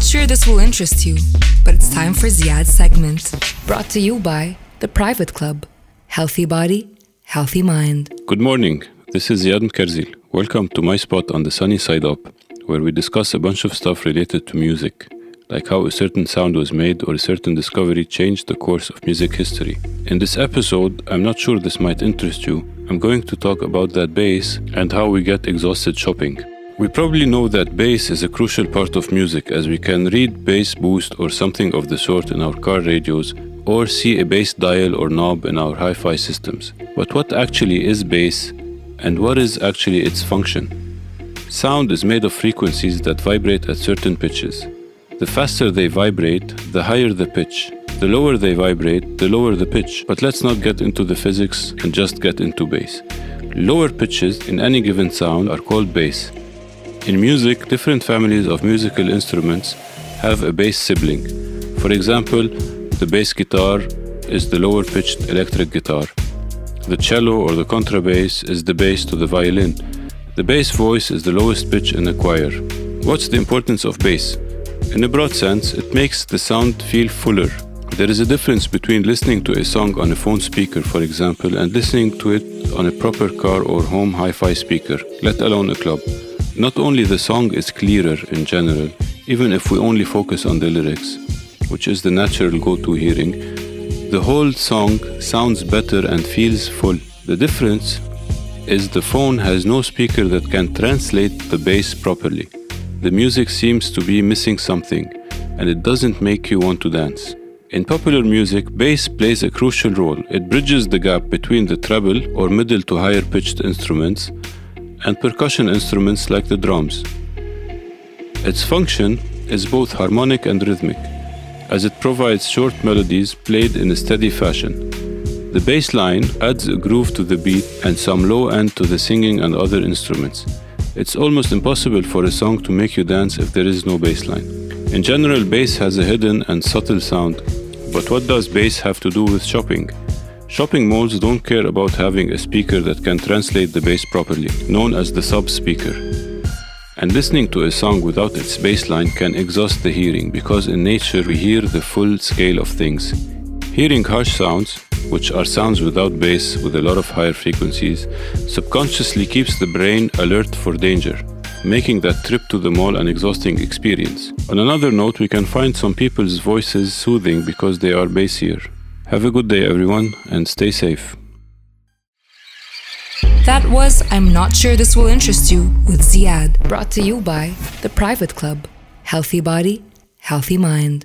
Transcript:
not sure this will interest you, but it's time for Ziad's segment. Brought to you by The Private Club. Healthy body, healthy mind. Good morning. This is Ziad Mkerzil. Welcome to my spot on the sunny side up, where we discuss a bunch of stuff related to music, like how a certain sound was made or a certain discovery changed the course of music history. In this episode, I'm not sure this might interest you. I'm going to talk about that bass and how we get exhausted shopping. We probably know that bass is a crucial part of music as we can read bass boost or something of the sort in our car radios or see a bass dial or knob in our hi fi systems. But what actually is bass and what is actually its function? Sound is made of frequencies that vibrate at certain pitches. The faster they vibrate, the higher the pitch. The lower they vibrate, the lower the pitch. But let's not get into the physics and just get into bass. Lower pitches in any given sound are called bass. In music, different families of musical instruments have a bass sibling. For example, the bass guitar is the lower pitched electric guitar. The cello or the contrabass is the bass to the violin. The bass voice is the lowest pitch in a choir. What's the importance of bass? In a broad sense, it makes the sound feel fuller. There is a difference between listening to a song on a phone speaker, for example, and listening to it on a proper car or home hi fi speaker, let alone a club. Not only the song is clearer in general, even if we only focus on the lyrics, which is the natural go to hearing, the whole song sounds better and feels full. The difference is the phone has no speaker that can translate the bass properly. The music seems to be missing something, and it doesn't make you want to dance. In popular music, bass plays a crucial role. It bridges the gap between the treble or middle to higher pitched instruments and percussion instruments like the drums. Its function is both harmonic and rhythmic, as it provides short melodies played in a steady fashion. The bass line adds a groove to the beat and some low end to the singing and other instruments. It's almost impossible for a song to make you dance if there is no bass line. In general, bass has a hidden and subtle sound, but what does bass have to do with shopping? Shopping malls don't care about having a speaker that can translate the bass properly, known as the sub speaker. And listening to a song without its bass line can exhaust the hearing because in nature we hear the full scale of things. Hearing harsh sounds, which are sounds without bass with a lot of higher frequencies, subconsciously keeps the brain alert for danger, making that trip to the mall an exhausting experience. On another note, we can find some people's voices soothing because they are bassier. Have a good day, everyone, and stay safe. That was I'm Not Sure This Will Interest You with Ziad. Brought to you by The Private Club. Healthy body, healthy mind.